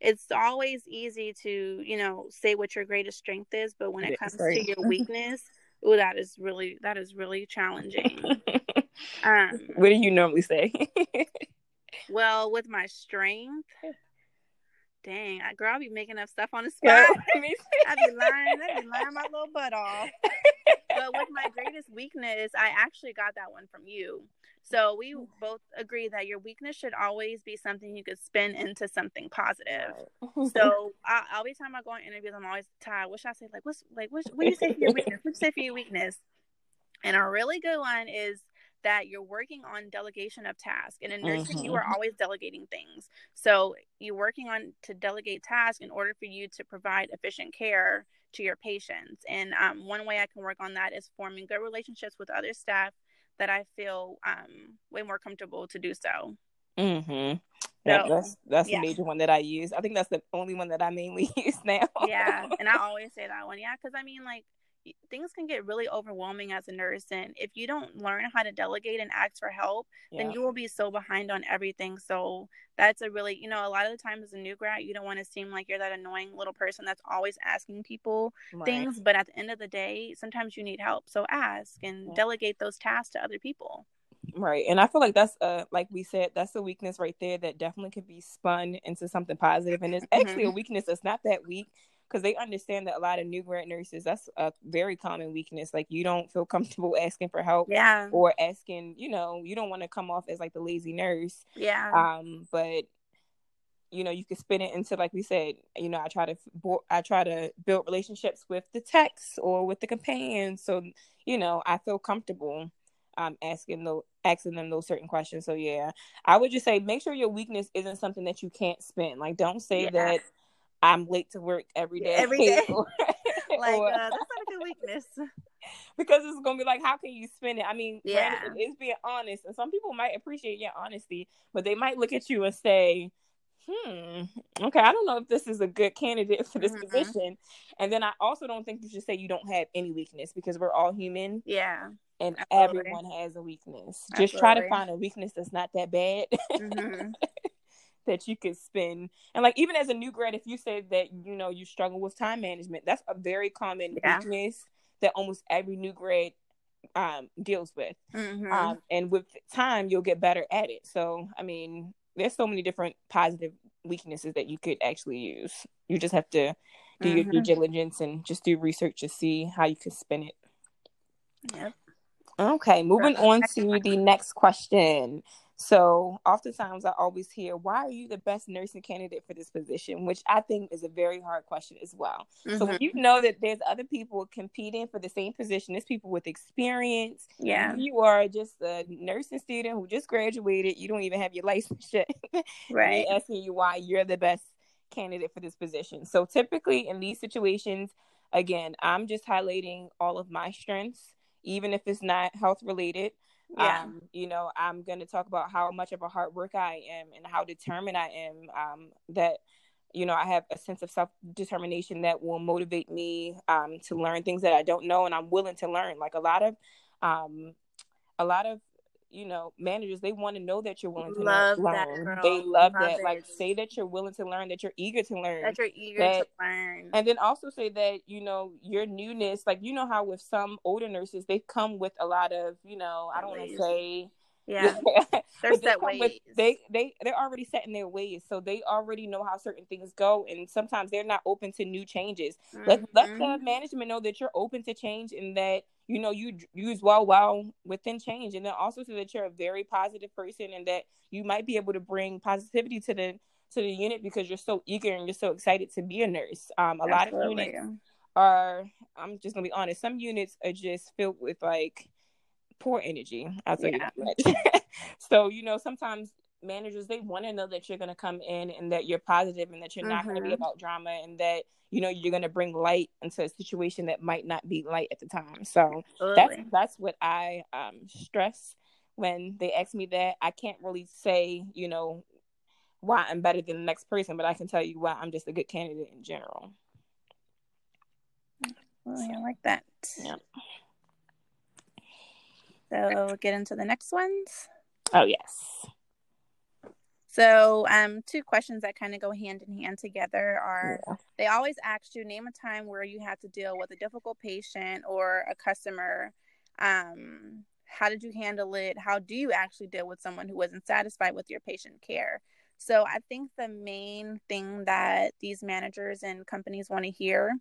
It's always easy to you know say what your greatest strength is but when it comes to your [LAUGHS] weakness oh that is really that is really challenging. [LAUGHS] Um what do you normally say? well with my strength dang I, girl i'll be making up stuff on the spot. [LAUGHS] i'd be lying i'd be lying my little butt off. But with my greatest weakness i actually got that one from you So we both agree that your weakness should always be something you could spin into something positive. Right. so I, every time I go on interviews, I'm always tired. What should I say? Like, what's like, what, what do you say for your [LAUGHS] weakness? What do you say for your weakness? And a really good one is that you're working on delegation of tasks. And in nursing, mm-hmm. you are mm-hmm. always delegating things. So you're working on to delegate tasks in order for you to provide efficient care to your patients. And um, one way I can work on that is forming good relationships with other staff that I feel um, way more comfortable to do so. Mm-hmm. Yeah, that's that's yeah. a major one that I use. I think that's the only one that I mainly [LAUGHS] use now. yeah, and I [LAUGHS] always say that one. Yeah, because I mean, like things can get really overwhelming as a nurse and if you don't learn how to delegate and ask for help yeah. then you will be so behind on everything so that's a really you know a lot of the times as a new grad you don't want to seem like you're that annoying little person that's always asking people right. things but at the end of the day sometimes you need help so ask and yeah. delegate those tasks to other people right and i feel like that's uh like we said that's a weakness right there that definitely could be spun into something positive and it's [LAUGHS] actually mm-hmm. a weakness that's not that weak because they understand that a lot of new grad nurses that's a very common weakness. Like you don't feel comfortable asking for help yeah. or asking you know you don't want to come off as like the lazy nurse. Yeah. Um but you know you can spin it into like we said you know i try to i try to build relationships with the techs or with the companions. So you know i feel comfortable um asking the asking them those certain questions. So yeah i would just say make sure your weakness isn't something that you can't spin. Like don't say yeah. that I'm late to work every day. Every [LAUGHS] day. or, [LAUGHS] [LAUGHS] like or, uh, that's not a good weakness. because it's gonna be like, how can you spend it? I mean, yeah, it's being honest, and some people might appreciate your honesty, but they might look at you and say, "Hmm, okay, I don't know if this is a good candidate for this mm-hmm. position." And then I also don't think you should say you don't have any weakness because we're all human. Yeah. And Absolutely. everyone has a weakness. Absolutely. Just try to find a weakness that's not that bad. Mm-hmm that you could spend and like even as a new grad if you say that you know you struggle with time management that's a very common yeah. weakness that almost every new grad um, deals with mm-hmm. um, and with time you'll get better at it so i mean there's so many different positive weaknesses that you could actually use you just have to do mm-hmm. your due mm-hmm. diligence and just do research to see how you could spin it yep okay moving on to the next question so oftentimes I always hear, why are you the best nursing candidate for this position? Which I think is a very hard question as well. Mm-hmm. So when you know that there's other people competing for the same position, there's people with experience. Yeah. You are just a nursing student who just graduated. You don't even have your license yet. [LAUGHS] right. asking you why you're the best candidate for this position. So typically in these situations, again, I'm just highlighting all of my strengths, even if it's not health related. Yeah. Um, you know, I'm going to talk about how much of a hard worker I am and how determined I am. Um, that, you know, I have a sense of self determination that will motivate me um, to learn things that I don't know and I'm willing to learn. Like a lot of, um, a lot of you know, managers, they want to know that you're willing to love learn. They love, love that. It. Like say that you're willing to learn, that you're eager to learn. That you're eager that, to learn. And then also say that, you know, your newness, like you know how with some older nurses, they come with a lot of, you know, I don't want to say yeah, [LAUGHS] they're set ways. With, they they they're already set in their ways, so they already know how certain things go, and sometimes they're not open to new changes. Mm-hmm. Let let the mm-hmm. management know that you're open to change and that you know you use well well within change, and then also so that you're a very positive person and that you might be able to bring positivity to the to the unit because you're so eager and you're so excited to be a nurse. Um, a Absolutely. lot of units are. I'm just gonna be honest. Some units are just filled with like poor energy. I'll tell yeah. you that much. [LAUGHS] so, you know, sometimes managers they want to know that you're going to come in and that you're positive and that you're not mm-hmm. going to be about drama and that you know you're going to bring light into a situation that might not be light at the time so Absolutely. that's that's what i um, stress when they ask me that i can't really say you know why i'm better than the next person but i can tell you why i'm just a good candidate in general well, so, i like that yeah so get into the next ones. Oh yes. So, um, two questions that kind of go hand in hand together are yeah. they always ask you name a time where you had to deal with a difficult patient or a customer. Um, how did you handle it? How do you actually deal with someone who wasn't satisfied with your patient care? So, I think the main thing that these managers and companies want to hear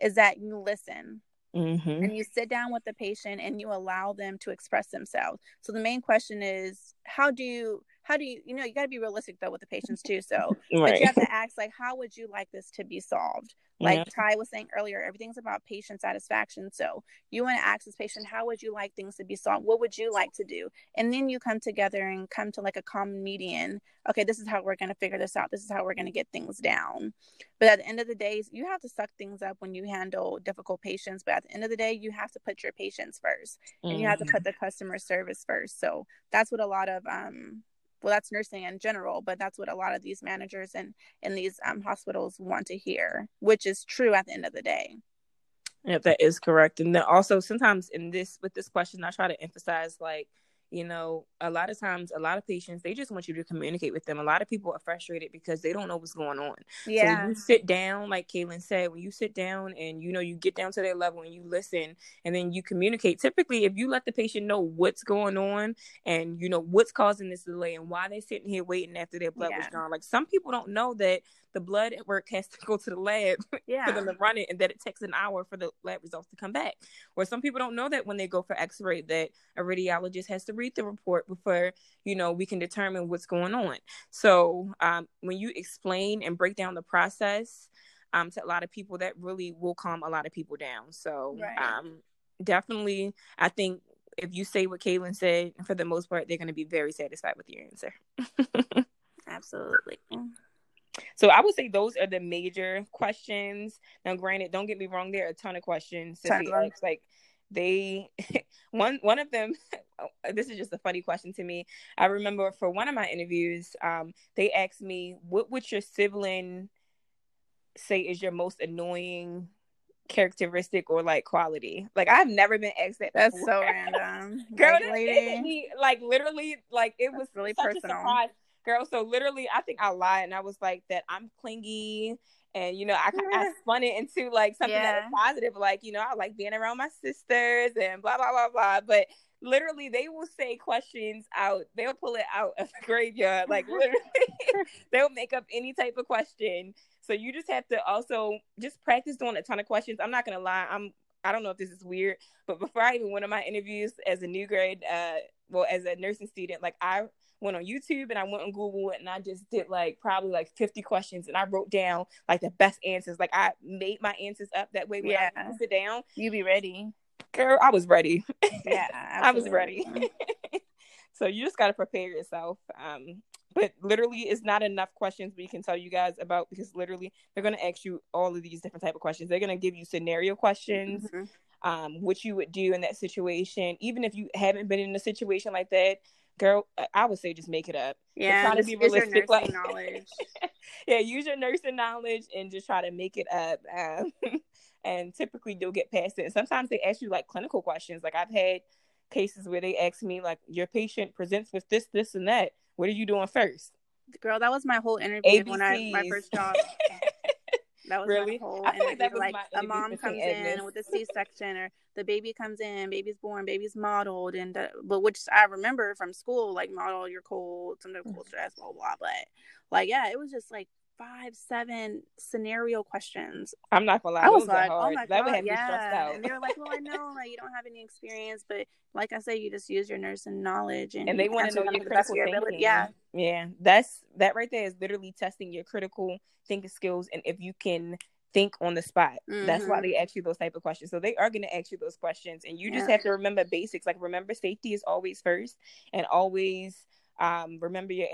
is that you listen Mm-hmm. And you sit down with the patient and you allow them to express themselves. So the main question is, how do you how do you you know you got to be realistic though with the patients too so right. [LAUGHS] but you have to ask like how would you like this to be solved like yeah. ty was saying earlier everything's about patient satisfaction so you want to ask this patient how would you like things to be solved what would you like to do and then you come together and come to like a common median okay this is how we're going to figure this out this is how we're going to get things down but at the end of the day you have to suck things up when you handle difficult patients but at the end of the day you have to put your patients 1st and mm-hmm. you have to put mm-hmm. the customer service first so that's what a lot of um well that's nursing in general but that's what a lot of these managers and in these um, hospitals want to hear which is true at the end of the day. Yeah that is correct. And then also sometimes in this with this question i try to emphasize like you know a lot of times a lot of patients they just want you to communicate with them. A lot of people are frustrated because they don't know what's going on. Yeah. so you sit down like kaylin said when you sit down and you know you get down to their level and you listen and then you communicate typically if you let the patient know what's going on and you know what's causing this delay and why they're sitting here waiting after their blood yeah. was drawn like some people don't know that the blood work has [LAUGHS] to go to the lab yeah. for them to run it and that it takes an hour for the lab results to come back or some people don't know that when they go for x-ray that a radiologist has to read the report before you know we can determine what's going on so um, when you explain and break down the process um, to a lot of people that really will calm a lot of people down so right. um, definitely i think if you say what Kaylin said, for the most part, they're going to be very satisfied with your answer. [LAUGHS] Absolutely. So I would say those are the major questions. Now, granted, don't get me wrong, there are a ton of questions. Like they [LAUGHS] one one of them [LAUGHS] this is just a funny question to me i remember for one of my interviews um they asked me what would your sibling say is your most annoying characteristic or like quality like i've never been asked that that's before. so [LAUGHS] random girl like, me, like literally like it that's was really personal girl. So literally i think i lied and i was like that i'm clingy and you know I, I [LAUGHS] spun it into like something yeah. that was positive like you know i like being around my sisters and blah blah blah blah. But literally they will say questions out they'll pull it out of the graveyard like [LAUGHS] literally. [LAUGHS] They'll make up any type of question. So you just have to also just practice doing a ton of questions. I'm not gonna lie i'm i don't know if this is weird but before i even went on my interviews as a new grade uh well as a nursing student like i went on YouTube and I went on Google and I just did like probably like 50 questions and I wrote down like the best answers. Like I made my answers up that way when yeah. I sit down. You be ready. Girl, I was ready. Yeah, [LAUGHS] I was ready. [LAUGHS] so you just got to prepare yourself. Um, but literally it's not enough questions we can tell you guys about because literally they're going to ask you all of these different type of questions. They're going to give you scenario questions. Mm-hmm um, what you would do in that situation, even if you haven't been in a situation like that, girl, I would say just make it up. Yeah, try to be realistic. Like, knowledge. [LAUGHS] yeah, use your nursing knowledge and just try to make it up. Um, [LAUGHS] and typically you'll get past it. And sometimes they ask you like clinical questions. Like I've had cases where they ask me like, your patient presents with this, this, and that. What are you doing first? Girl, that was my whole interview ABCs. when I my first job. [LAUGHS] That was really? my whole I like, that was like a mom comes in with a C [LAUGHS] section or the baby comes in, baby's born, baby's mottled, and uh, but which I remember from school, like model your cold, some cold stress, blah blah. But like, yeah, it was just like five, seven scenario questions. I'm not gonna lie, I was like, oh my that god, yeah. And they were like, well, I know like you don't have any experience, but like I say, you just use your nursing knowledge and, and they want to know your critical thinking. Ability. Yeah, yeah, that's that right there is literally testing your critical thinking skills, and if you can think on the spot. Mm-hmm. That's why mm-hmm. they ask you those type of questions. So they are going to ask you those questions, and you just have to remember basics. Like remember, safety is always first, and always um, remember your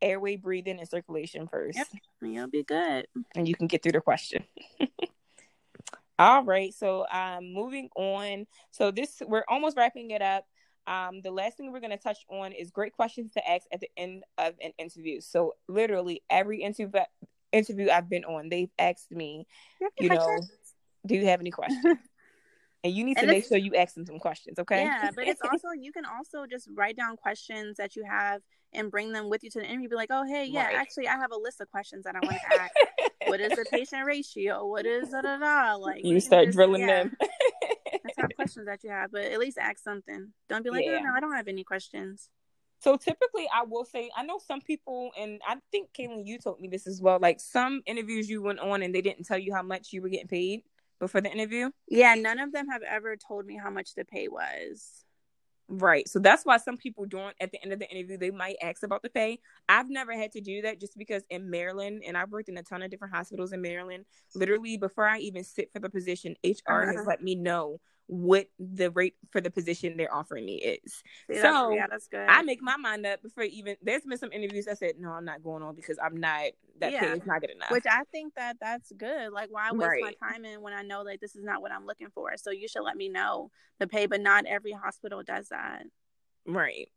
airway breathing and circulation first. Yep, you'll be good, and you can get through the question. [LAUGHS] All right, so um, moving on. So this we're almost wrapping it up. Um, the last thing we're going to touch on is great questions to ask at the end of an interview. So literally every interview interview I've been on, they've asked me, you, you know, do you have any [LAUGHS] questions? And you need and to make sure you ask them some questions, okay? Yeah, but it's [LAUGHS] also you can also just write down questions that you have and bring them with you to the interview. Be like, oh hey, yeah, right. actually I have a list of questions that I want to ask. what is the [LAUGHS] patient ratio? What is da da da? Like you start just, drilling yeah. them. [LAUGHS] That's how questions that you have, but at least ask something. Don't be like, oh, yeah. oh, no, I don't have any questions. So typically, I will say, I know some people, and I think Kaylin, you told me this as well. Like some interviews you went on and they didn't tell you how much you were getting paid, before the interview? Yeah, none of them have ever told me how much the pay was. Right. So that's why some people don't at the end of the interview they might ask about the pay. I've never had to do that just because in Maryland and I've worked in a ton of different hospitals in Maryland, literally before I even sit for the position, HR uh-huh. has let me know what the rate for the position they're offering me is. See, so that's, yeah, that's good. I make my mind up before even there's been some interviews I said, no, I'm not going on because I'm not that yeah. pay is not good enough. Which I think that that's good. Like why waste right. my time in when I know like this is not what I'm looking for. So you should let me know the pay, but not every hospital does that. Right.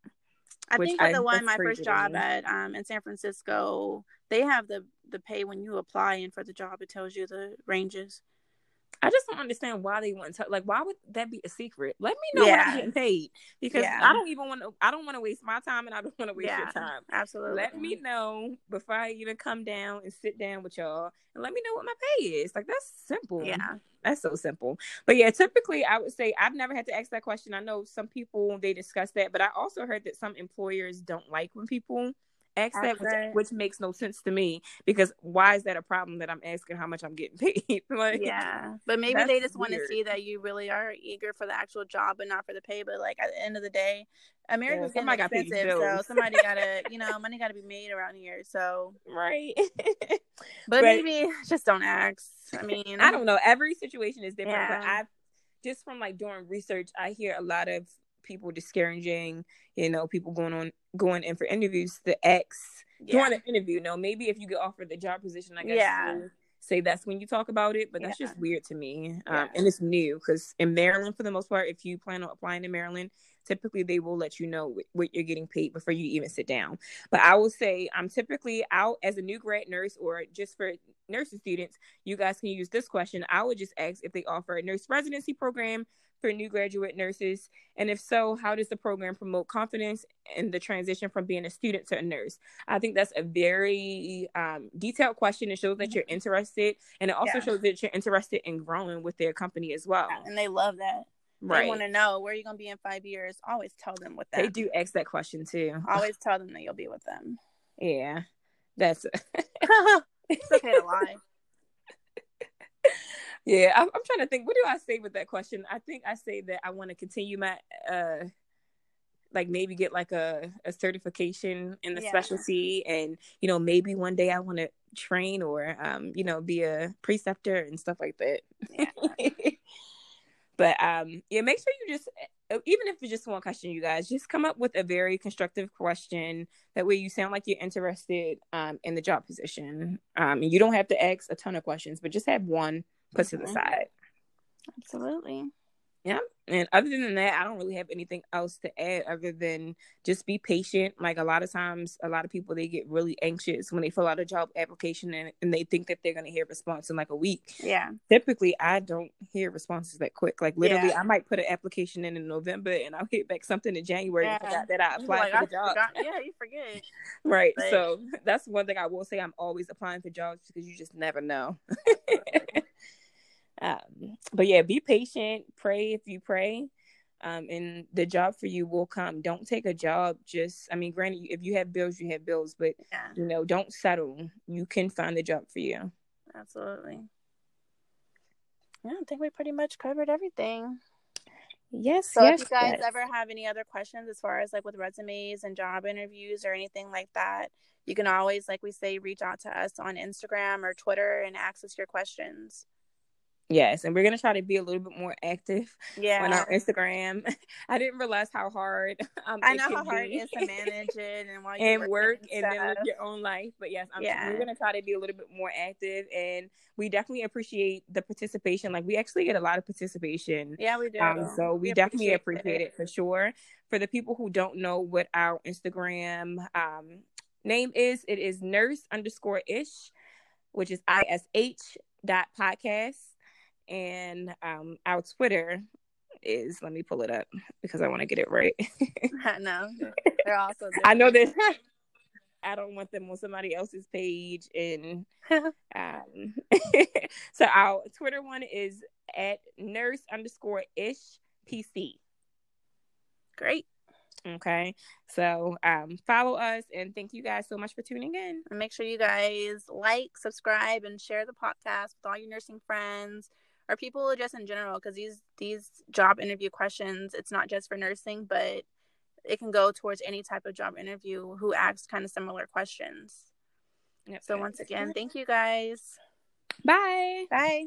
I Which think for the one my first job at um in San Francisco, they have the the pay when you apply and for the job it tells you the ranges. I just don't understand why they want to like why would that be a secret? Let me know yeah. when I'm getting paid because yeah. I don't even want to I don't want to waste my time and I don't want to waste yeah, your time. Absolutely. Let me know before I even come down and sit down with y'all and let me know what my pay is. Like that's simple. Yeah. That's so simple. But yeah, typically I would say I've never had to ask that question. I know some people they discuss that, but I also heard that some employers don't like when people ask that, which, which, makes no sense to me because why is that a problem that I'm asking how much I'm getting [LAUGHS] paid? like, yeah, but maybe they just want to see that you really are eager for the actual job and not for the pay. But like at the end of the day, America's yeah, getting expensive, so somebody gotta, [LAUGHS] you know, money gotta be made around here. So right, [LAUGHS] but, but, maybe just don't ask. I mean, I don't know. Every situation is different, yeah. but I've just from like doing research, I hear a lot of people discouraging, you know, people going on going in for interviews, the ex yeah. during the interview. No, maybe if you get offered the job position, I guess yeah. say that's when you talk about it, but that's yeah. just weird to me. Um, and it's new because in Maryland, for the most part, if you plan on applying to Maryland, typically they will let you know what you're getting paid before you even sit down. But I will say I'm typically out as a new grad nurse or just for nursing students, you guys can use this question. I would just ask if they offer a nurse residency program for new graduate nurses? And if so, how does the program promote confidence in the transition from being a student to a nurse? I think that's a very um, detailed question. It shows that you're interested, and it also yeah. shows that you're interested in growing with their company as well. And they love that. Right. They want to know where you're going to be in five years. Always tell them with that. They do ask that question too. Always tell them that you'll be with them. Yeah, that's. [LAUGHS] it's okay to lie. [LAUGHS] Yeah, I'm, I'm, trying to think. What do I say with that question? I think I say that I want to continue my, uh, like maybe get like a, a certification in the yeah. specialty, and you know maybe one day I want to train or um you know be a preceptor and stuff like that. Yeah. [LAUGHS] but um yeah, make sure you just uh, even if it's just one question, you guys just come up with a very constructive question. That way, you sound like you're interested um in the job position. Um, and you don't have to ask a ton of questions, but just have one put mm-hmm. to the side. Absolutely. Yeah. And other than that, I don't really have anything else to add other than just be patient. Like a lot of times, a lot of people they get really anxious when they fill out a job application and, and they think that they're going to hear a response in like a week. Yeah. Typically, I don't hear responses that quick. Like literally, yeah. I might put an application in in November and I'll get back something in January yeah. and forgot that I applied like, for the job. Forgot. [LAUGHS] Yeah, you forget. right. But... So that's one thing I will say. I'm always applying for jobs because you just never know. Um, but yeah, be patient. Pray if you pray, um, and the job for you will come. Don't take a job just. I mean, granted, if you have bills, you have bills, but yeah. you know, don't settle. You can find the job for you. Absolutely. Yeah, I think we pretty much covered everything. Yes. So yes, if you guys yes. ever have any other questions as far as like with resumes and job interviews or anything like that, you can always, like we say, reach out to us on Instagram or Twitter and ask us your questions. Yes, and we're gonna try to be a little bit more active [LAUGHS] yeah. on our Instagram. [LAUGHS] I didn't realize how hard um, I know how hard it is to manage it and while and work and, and then live your own life. But yes, I'm, yeah. we're gonna try to be a little bit more active, and we definitely appreciate the participation. Like we actually get a lot of participation. Yeah, we do. Um, so we, we definitely appreciate, appreciate it. it for sure. For the people who don't know what our Instagram um, name is, it is nurse underscore ish, which is I S H dot podcast and um, our Twitter is let me pull it up because I want to get it right. [LAUGHS] [LAUGHS] I know they're also. I know that [LAUGHS] I don't want them on somebody else's page, and um, so our Twitter one is at nurse underscore ish pc. Great. Okay. So um, follow us and thank you guys so much for tuning in. And make sure you guys like, subscribe, and share the podcast with all your nursing friends or people just in general because these these job interview questions it's not just for nursing but it can go towards any type of job interview who asks kind of similar questions. Yep. so once again thank you guys. Bye. Bye